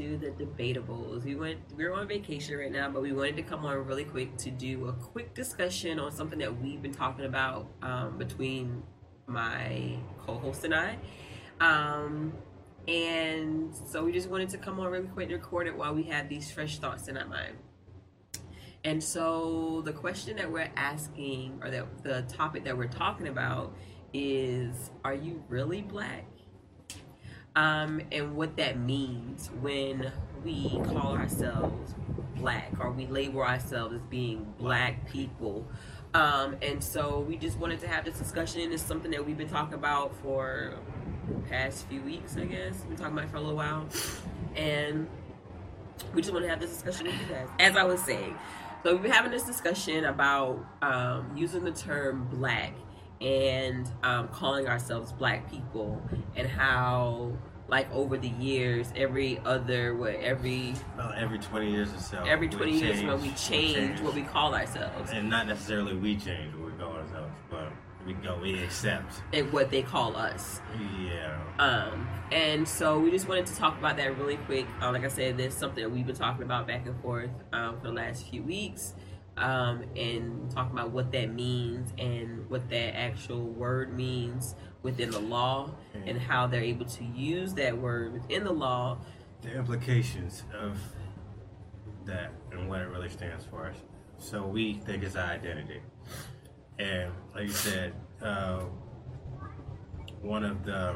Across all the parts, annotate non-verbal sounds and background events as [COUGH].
to the debatables. We went we're on vacation right now, but we wanted to come on really quick to do a quick discussion on something that we've been talking about um, between my co-host and I. Um, and so we just wanted to come on really quick and record it while we had these fresh thoughts in our mind. And so the question that we're asking, or that the topic that we're talking about, is: Are you really black? Um, and what that means when we call ourselves black, or we label ourselves as being black people. Um, and so we just wanted to have this discussion. It's something that we've been talking about for the past few weeks, I guess. We've been talking about for a little while, and we just want to have this discussion with you guys. As I was saying, so we've been having this discussion about um, using the term black and um, calling ourselves black people and how like over the years every other what every Well, every 20 years or so. every 20 years when we change- change what we call ourselves And not necessarily we change what we call ourselves, but we go, we accept. and what they call us Yeah. um and so we just wanted to talk about that really quick uh, like i said there's something that we've been talking about back and forth um, for the last few weeks um, and talking about what that means and what that actual word means within the law and how they're able to use that word within the law The implications of that and what it really stands for. So we think it's our identity. And like you said, uh, one of the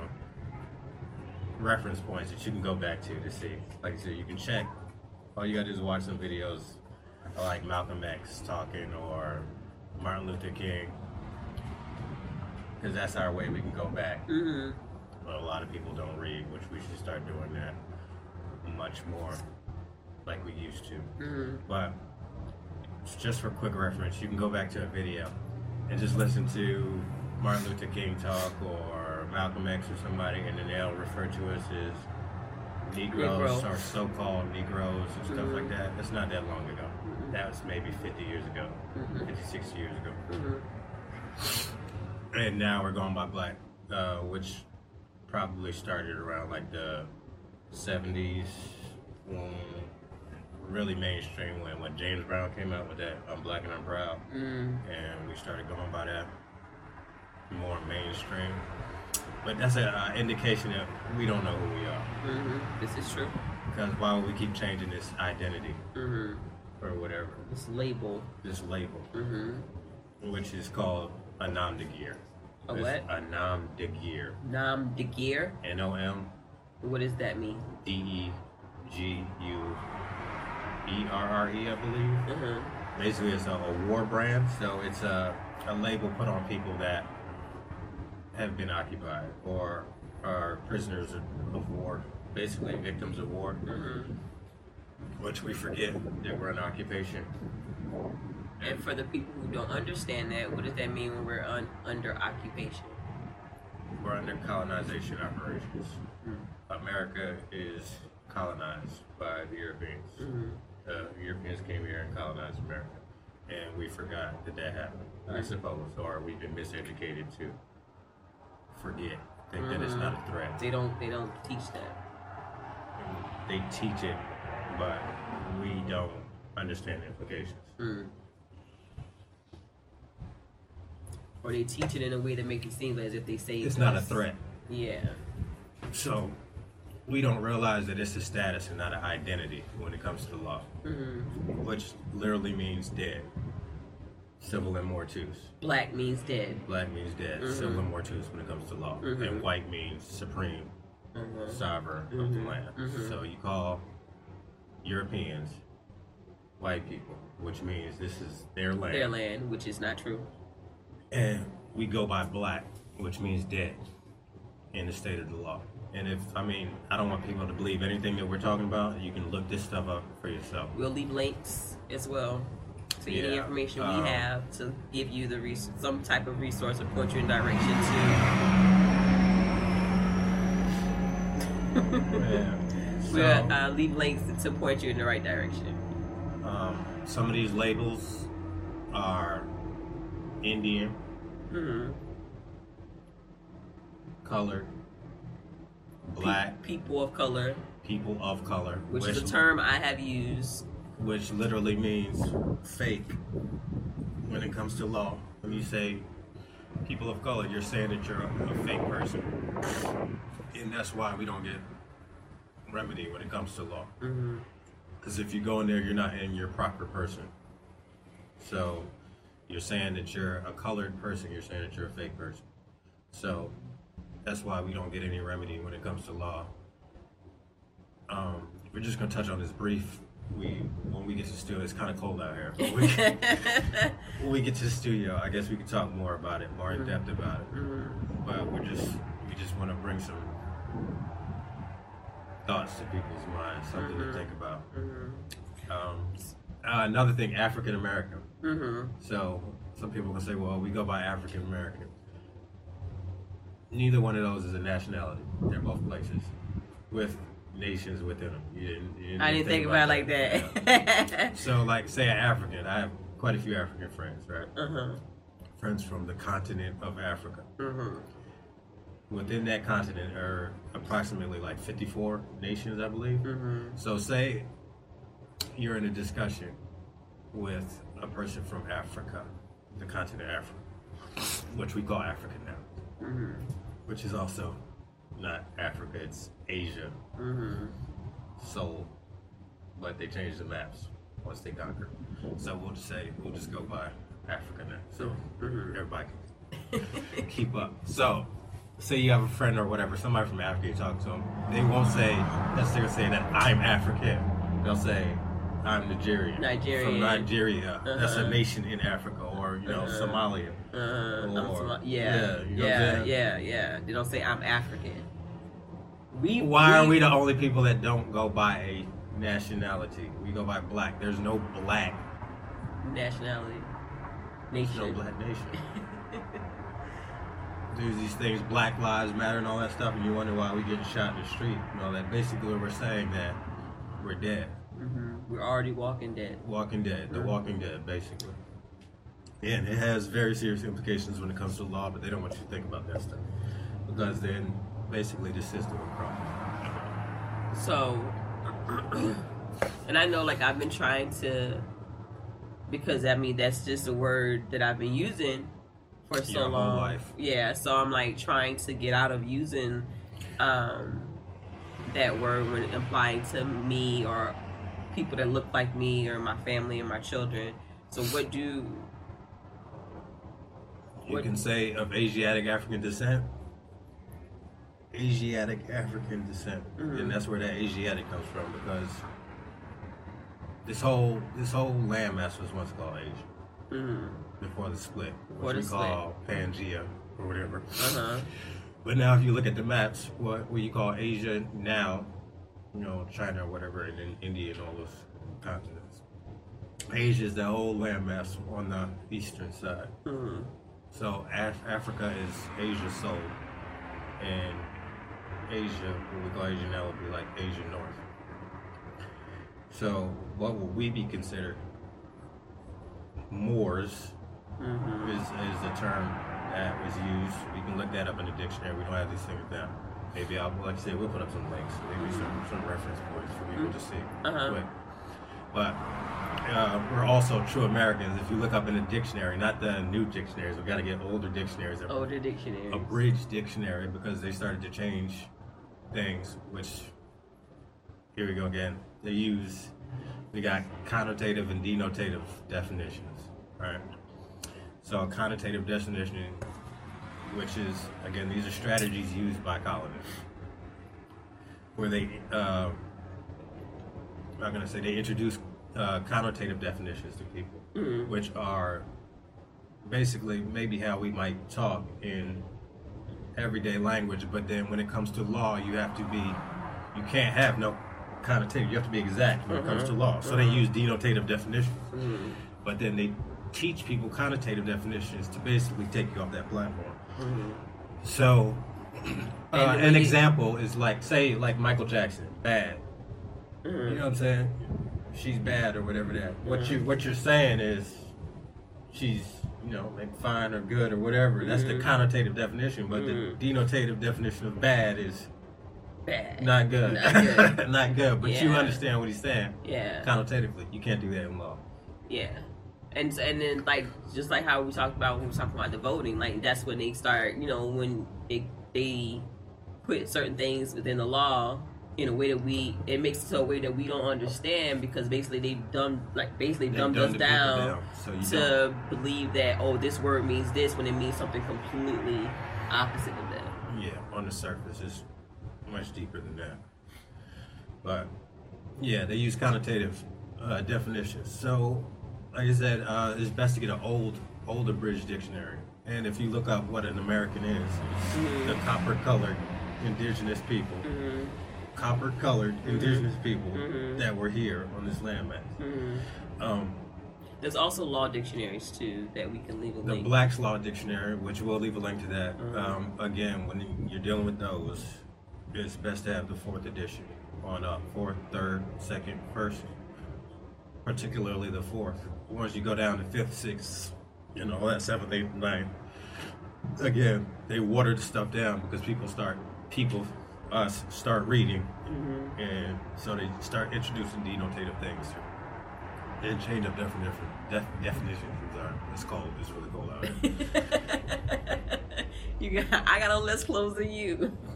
reference points that you can go back to to see, like you said, you can check. All you gotta do is watch some videos like Malcolm X talking or Martin Luther King, because that's our way we can go back. hmm But a lot of people don't read, which we should start doing that much more, like we used to. hmm But just for quick reference, you can go back to a video and just listen to Martin Luther King talk or Malcolm X or somebody, and then they'll refer to us as Negroes Negro. or so-called Negroes and stuff Mhm. like that. That's not that long ago. That was maybe 50 years ago, Mhm. 50, 60 years ago. hmm And now we're going by black, uh, which probably started around like the 70s, when really mainstream when, when James Brown came out with that I'm Black and I'm Proud. mm And we started going by that more mainstream. But that's an uh, indication that we don't know who we are. hmm this is true Because why would we keep changing this identity hmm or whatever, this label this label, hmm which is called a nom de guerre. A It's what? A nom de guerre. nam de gear? N O M? What does that mean? D E G U E R R E, I believe. hmm Basically, it's a, a war brand, so it's a, a label put on people that have been occupied or are prisoners of, war, basically victims of war, hmm which we forget that we're in occupation. And for the people who don't understand that, what does that mean when we're un- under occupation? We're under colonization operations. Mm. America is colonized by the Europeans. Mhm. Uh, Europeans came here and colonized America, and we forgot that that happened. I Mhm. suppose, or we've been miseducated to forget, think that it's not a threat. They don't. They don't teach that. They teach it, but we don't understand the implications. Mm. Or they teach it in a way that makes it seem as if they say It's not a threat. Yeah. So we don't realize that it's a status and not an identity when it comes to the law, hmm which literally means dead. Civiliter mortuus. Black means dead. Black means dead. Mhm. Civiliter mortuus when it comes to law. Mhm. And white means supreme, Mhm. sovereign of the Mhm. land. Mhm. So you call Europeans white people, which means this is their land. Their land, which is not true. And we go by black, which means dead in the state of the law. And if, I mean, I don't want people to believe anything that we're talking about. You can look this stuff up for yourself. We'll leave links as well to any Yeah, information um, we have to give you the res- some type of resource or point you in direction to. [LAUGHS] Yeah. We'll uh, leave links to point you in the right direction. um, some of these labels are Indian, hmm colored, black, people of color. people of color, which, is a term I have used. which literally means fake when it comes to law. When you say people of color, you're saying that you're a, a fake person, and that's why we don't get remedy when it comes to law. Because if you go in there, you're not in your proper person. So you're saying that you're a colored person. You're saying that you're a fake person. So that's why we don't get any remedy when it comes to law. Um, we're just gonna touch on this brief. We when we get to the studio, it's kind of cold out here. But we, [LAUGHS] when we get to the studio, I guess we can talk more about it, more in depth about it. hmm But we're just we just want to bring some thoughts to people's minds, something Mhm. to think about. hmm Um, uh, another thing, African American. hmm So some people can say, well, we go by African American. Neither one of those is a nationality. They're both places with nations within them. You didn't, you I didn't think about it like Yeah. that. [LAUGHS] So, like, say an African. I have quite a few African friends, right? uh-huh. Friends from the continent of Africa. Within that continent are approximately like 54 nations, I believe. hmm So, say you're in a discussion with a person from Africa, the continent of Africa, which we call Africa now, hmm which is also not Africa, it's Asia, hmm sold, but they changed the maps once they conquered. So we'll just say, we'll just go by Africa now. So Mhm. everybody can [LAUGHS] keep up. So, say you have a friend or whatever, somebody from Africa, you talk to them, they won't say necessarily say that I'm African. They'll say I'm Nigerian. Nigerian. From Nigeria. That's a Uh-huh. nation in Africa, or you know Uh-huh. Somalia. Uh, I'm Or- yeah, yeah, you know yeah, yeah, yeah. They don't say I'm African. We Why are we the only people that don't go by a nationality? We go by black. There's no black. nationality nation? no black nation. [LAUGHS] There's these things, Black Lives Matter and all that stuff, and you wonder why we getting shot in the street. You know that basically we're saying that we're dead. hmm We're already walking dead. Walking Dead, the. Walking Dead, basically. Yeah, and it has very serious implications when it comes to law, but they don't want you to think about that stuff because then basically the system will crumble. So, [CLEARS THROAT] and I know like I've been trying to, because I mean that's just a word that I've been using for so Your long. life. Yeah, so I'm like trying to get out of using um, that word when applying to me or people that look like me or my family and my children. So what do You What- can say of Asiatic African descent. Asiatic African descent, Mhm. and that's where that Asiatic comes from because this whole this whole landmass was once called Asia mm, before the split, which the we split. call Pangea or whatever. uh-huh. [LAUGHS] But now, if you look at the maps, what what you call Asia now, you know, China or whatever, and then India and all those continents. Asia is the whole landmass on the eastern side. Mm, So Af- Africa is Asia Soul, and Asia, what we call Asia now, would be like Asia North. So what would we be considered? Moors hmm is, is the term that was used. We can look that up in the dictionary. We don't have these things down. Maybe I'll, like I said, we'll put up some links, maybe some, some reference points for people to see. Uh-huh. Quick. But uh, we're also true Americans. If you look up in the dictionary, not the new dictionaries, we've got to get older dictionaries, Older dictionary. a bridge dictionary, because they started to change things. Which here we go again. They use we got connotative and denotative definitions, right? So connotative definition, which is again these are strategies used by colonists, where they uh, I'm gonna say they introduce uh, connotative definitions to people, Mhm. which are basically maybe how we might talk in everyday language, but then when it comes to law, you have to be, you can't have no connotative. You have to be exact when it comes to law. So they use denotative definitions, Mhm. but then they teach people connotative definitions to basically take you off that platform. Mhm. So, [CLEARS THROAT] uh, an example is like, say, like Michael Jackson, bad. You know what I'm saying? She's bad or whatever that. What you what you're saying is she's you know like fine or good or whatever. That's the connotative definition. But the denotative definition of bad is bad. Not good. Not good. [LAUGHS] Not good. But you understand what he's saying. Yeah. Connotatively, you can't do that in law. Yeah. And and then like just like how we talked about when we were talking about the voting, like that's when they start, you know, when they they put certain things within the law in a way that we it makes it so a way that we don't understand because basically they've done like basically They dumbed dumb us people down, so you don't. to believe that oh this word means this when it means something completely opposite of that. Yeah, on the surface, it's much deeper than that. But yeah, they use connotative uh, definitions. So, like I said, uh, it's best to get an old, older British dictionary. And if you look up what an American is, it's the copper-colored indigenous people, Mm-hmm. copper-colored indigenous people Mhm. that were here on this landmass. Mm-hmm. Um, There's also law dictionaries too that we can leave a the link. Black's Law Dictionary, which we'll leave a link to that. Mhm. Um, again, when you're dealing with those, it's best to have the fourth edition on up, fourth, third, second, first, particularly the fourth. Once you go down to fifth, sixth, you know, that seventh, eighth, ninth, again, they water the stuff down because people start, people, us, start reading, Mhm. and so they start introducing denotative things and change up definition, def, definitions. Sorry, it's cold. It's really cold out here. [LAUGHS] you got, I got on less clothes than you. [LAUGHS]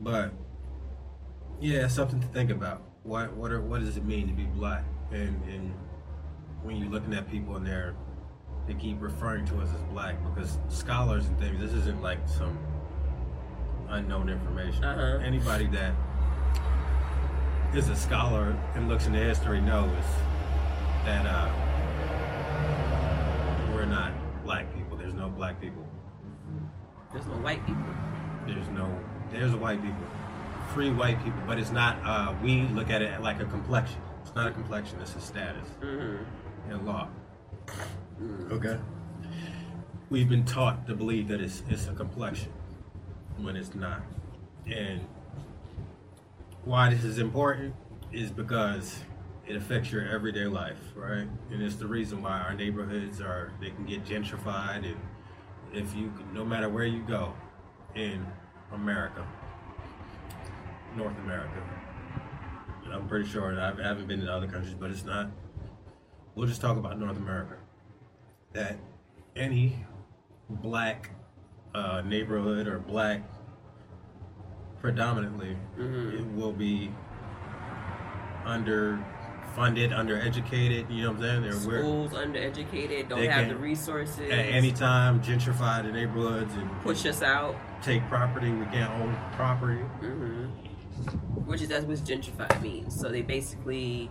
But yeah, it's something to think about. What what are, what does it mean to be black? And and when you're looking at people in there, they keep referring to us as black because scholars and things. This isn't like some unknown information. Uh-huh. Anybody that is a scholar and looks into history knows that uh, we're not black people. There's no black people. There's no white people. There's no there's white people, free white people, but it's not. Uh, we look at it like a complexion. It's not a complexion. It's a status Mm-hmm. in law. Okay. We've been taught to believe that it's it's a complexion when it's not, and why this is important is because it affects your everyday life, right? And it's the reason why our neighborhoods are they can get gentrified, and if you no matter where you go in America, North America, and I'm pretty sure I haven't been to other countries, but it's not. We'll just talk about North America. That any black uh, neighborhood or black predominantly Mhm. it will be underfunded, undereducated. You know what I'm saying? They're Schools undereducated, don't They have the resources. at any time gentrify the neighborhoods and push us out. take property. We can't own property. Mm-hmm. Which is that's what gentrified means. So they basically,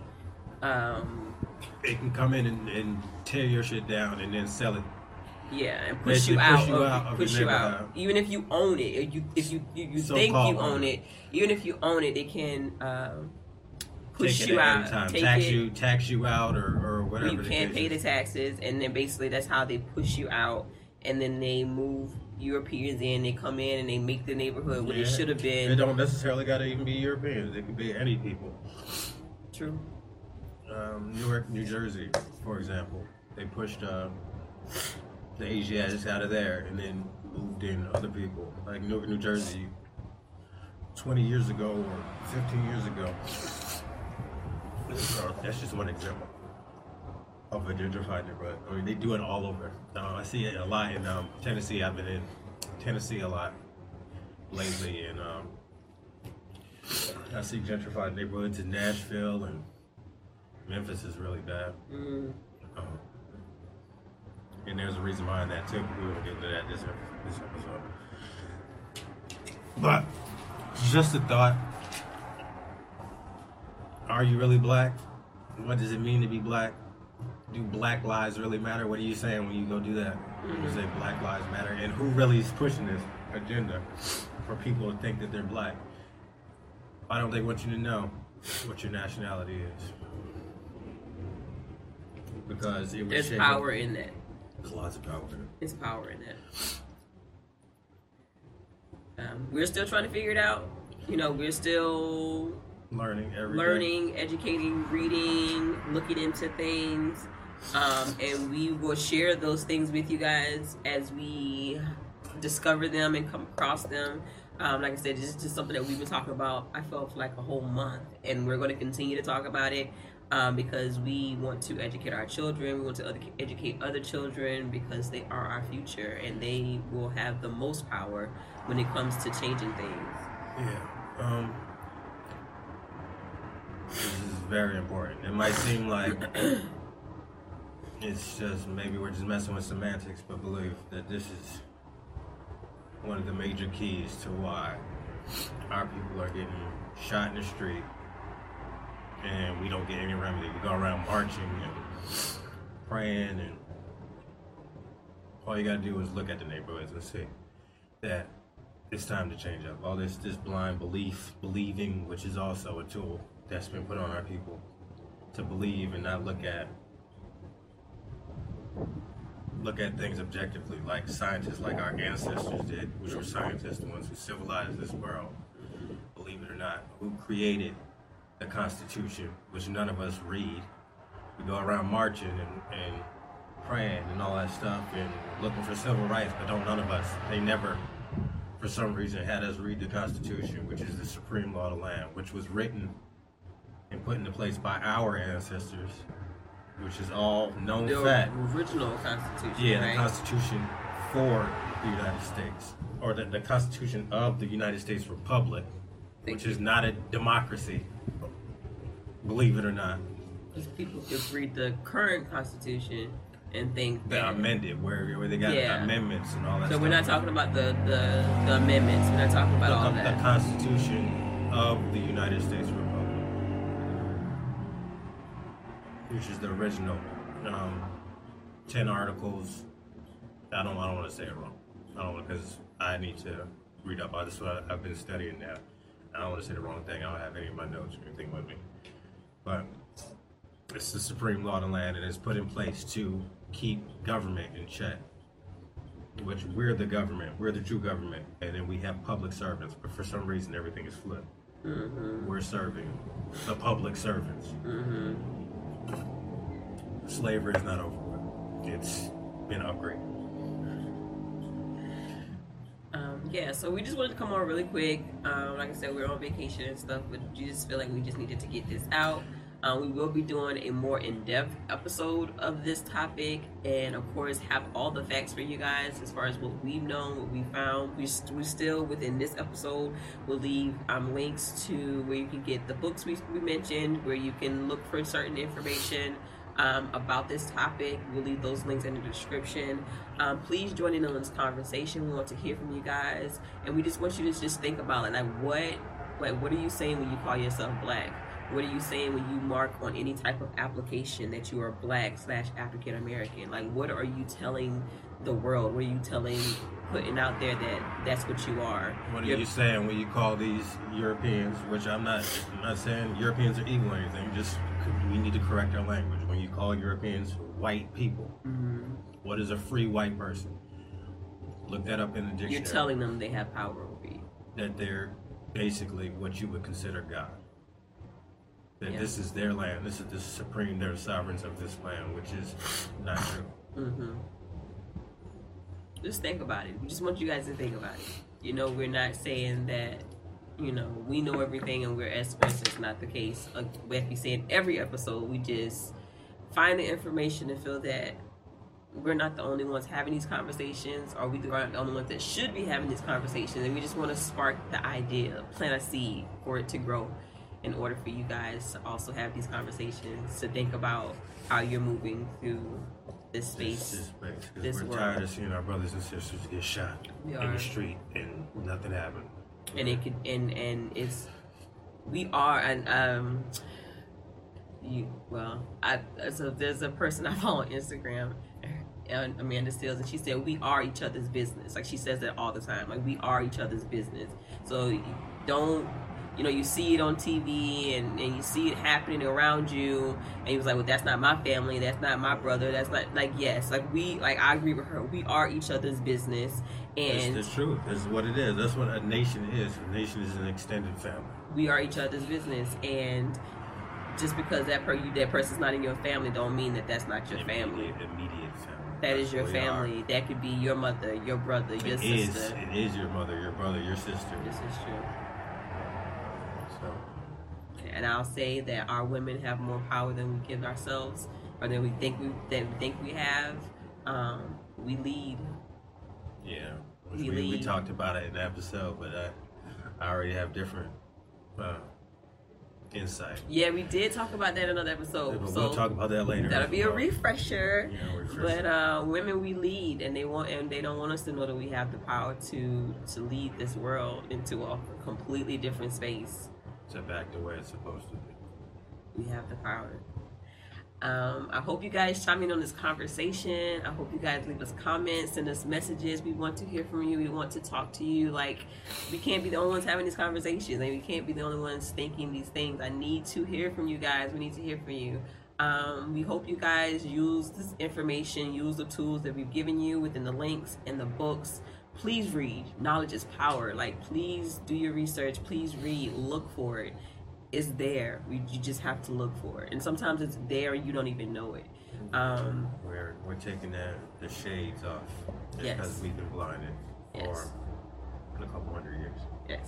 um, They can come in and, and tear your shit down and then sell it. yeah, and push Basically you push out. you of, out push you out. Even if you own it, if you if you you, you think you own own it, even if you own it, they can um, push you out, time. take tax it. you, tax you out, or, or whatever. you can't pay the taxes, and then basically that's how they push you out, and then they move Europeans in. They come in and they make the neighborhood what it should have been. They don't necessarily got to even be Europeans. It could be any people. True. Um, New York, New Jersey, for example, they pushed uh, the Asiatics out of there and then moved in other people. Like Newark, New Jersey, 20 years ago or 15 years ago. So that's just one example of a gentrified neighborhood. I mean, they do it all over. Uh, I see it a lot in um, Tennessee. I've been in Tennessee a lot lately, and um, I see gentrified neighborhoods in Nashville and Memphis is really bad. Mm. Um, and there's a reason behind that too. We won't get into that this episode. But just a thought. Are you really black? What does it mean to be black? Do black lives really matter? What are you saying when you go do that? You say black lives matter, and who really is pushing this agenda for people to think that they're black? Why don't they want you to know what your nationality is? Because it There's power in that. There's lots of power in it. There's power in that. Um, we're still trying to figure it out. You know, we're still Learning every day. learning, educating, reading, looking into things. Um, and we will share those things with you guys as we discover them and come across them. Um, like I said, it's just something that we've been talking about. I felt for like a whole month, and we're going to continue to talk about it um, because we want to educate our children. We want to educate other children because they are our future, and they will have the most power when it comes to changing things. Yeah. This is very important. It might seem like [CLEARS THROAT] it's just maybe we're just messing with semantics, but believe that this is one of the major keys to why our people are getting shot in the street and we don't get any remedy. We go around marching and praying and all you gotta do is look at the neighborhoods and see that it's time to change up. All this this blind belief, believing, which is also a tool that's been put on our people to believe and not look at look at things objectively, like scientists like our ancestors did, which were scientists, the ones who civilized this world, believe it or not, who created the Constitution, which none of us read. We go around marching and, and praying and all that stuff and looking for civil rights, but don't none of us. They never, for some reason, had us read the Constitution, which is the supreme law of the land, which was written and put into place by our ancestors, which is all known The fact. original Constitution. Yeah, right? the Constitution for the United States, or the, the Constitution of the United States Republic, Thank which you. is not a democracy, believe it or not. Because people just read the current Constitution and think The that. amended, where, where they got Yeah. amendments and all that So stuff. we're not talking about the, the, the amendments. We're not talking about all the, the. Constitution of the United States which is the original um, ten articles. I don't. I don't want to say it wrong. I don't because I need to read up on this. What I've been studying now. I don't want to say the wrong thing. I don't have any of my notes or anything with me, but it's the supreme law of the land, and it's put in place to keep government in check which we're the government, we're the true government, and then we have public servants. But for some reason, everything is flipped. Mm-hmm. We're serving the public servants. Mm-hmm. Slavery is not over with. It's been upgraded. Um, yeah, so we just wanted to come on really quick. Um, like I said, we are on vacation and stuff, but you just feel like we just needed to get this out. Um, we will be doing a more in-depth episode of this topic, and of course, have all the facts for you guys as far as what we've known, what we found. We, st- we still within this episode will leave um, links to where you can get the books we, we mentioned, where you can look for certain information um, about this topic. We'll leave those links in the description. Um, please join in on this conversation. We want to hear from you guys, and we just want you to just think about it. Like, what, like, what are you saying when you call yourself black? What are you saying when you mark on any type of application that you are black slash African American? Like, what are you telling the world? What are you telling, putting out there that that's what you are? What are You're- you saying when you call these Europeans, which I'm not, I'm not saying Europeans are evil or anything, just we need to correct our language. When you call Europeans white people, Mhm. what is a free white person? Look that up in the dictionary. You're telling them they have power over you. that they're basically what you would consider God. That Yeah. this is their land, this is the supreme, they're sovereigns of this land, which is not true. hmm Just think about it. We just want you guys to think about it. You know, we're not saying that, you know, we know everything and we're experts. It's not the case. Like we say in every episode, we just find the information and feel that we're not the only ones having these conversations, or we aren't the only ones that should be having these conversations. And we just want to spark the idea, plant a seed for it to grow in order for you guys to also have these conversations, to think about how you're moving through this space. This, space. this we're world. tired of seeing our brothers and sisters get shot We in are. the street and nothing happened. And it could and and it's we are and um you well I so there's a person I follow on Instagram and Amanda Stills and she said we are each other's business. Like she says that all the time. Like we are each other's business. So don't you know you see it on TV and, and you see it happening around you and he was like well that's not my family that's not my brother that's not like yes like we like I agree with her we are each other's business and it's the truth. It's what it is. That's what a nation is. A nation is an extended family. we are each other's business and just because that per you that person's not in your family don't mean that that's not your family Immediate, immediate family. That is That's your who are. family. That could be your mother, your brother, your It is. sister. It is your mother, your brother, your sister. This is true. So And I'll say that our women have more power than we give ourselves, or than we think we than we think we have. Um, we lead. yeah, We we, we talked about it in the episode, but I, I already have different uh, insight. Yeah, we did talk about that in another episode. we'll talk about that later. that'll be a refresher. Yeah, refresher. But uh, women, we lead, and they want, and they don't want us to know that we have the power to to lead this world into a completely different space. To back the way it's supposed to be. We have the power. Um, I hope you guys chime in on this conversation. I hope you guys leave us comments, send us messages. We want to hear from you. We want to talk to you. Like, we can't be the only ones having these conversations, and we can't be the only ones thinking these things. I need to hear from you guys. We need to hear from you. Um, we hope you guys use this information, use the tools that we've given you within the links and the books. Please read. Knowledge is power. Like, please do your research. Please read. Look for it it's there. We, you just have to look for it. And sometimes it's there and you don't even know it. Um, We're we're taking the the shades off Yes. because we've been blinded Yes. for a couple hundred years. yes.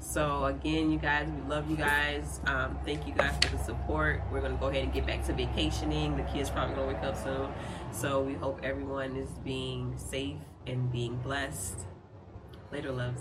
So again, you guys, we love you guys. Um, thank you guys for the support. We're gonna go ahead and get back to vacationing. The kids probably gonna wake up soon. So we hope everyone is being safe and being blessed. Later, loves.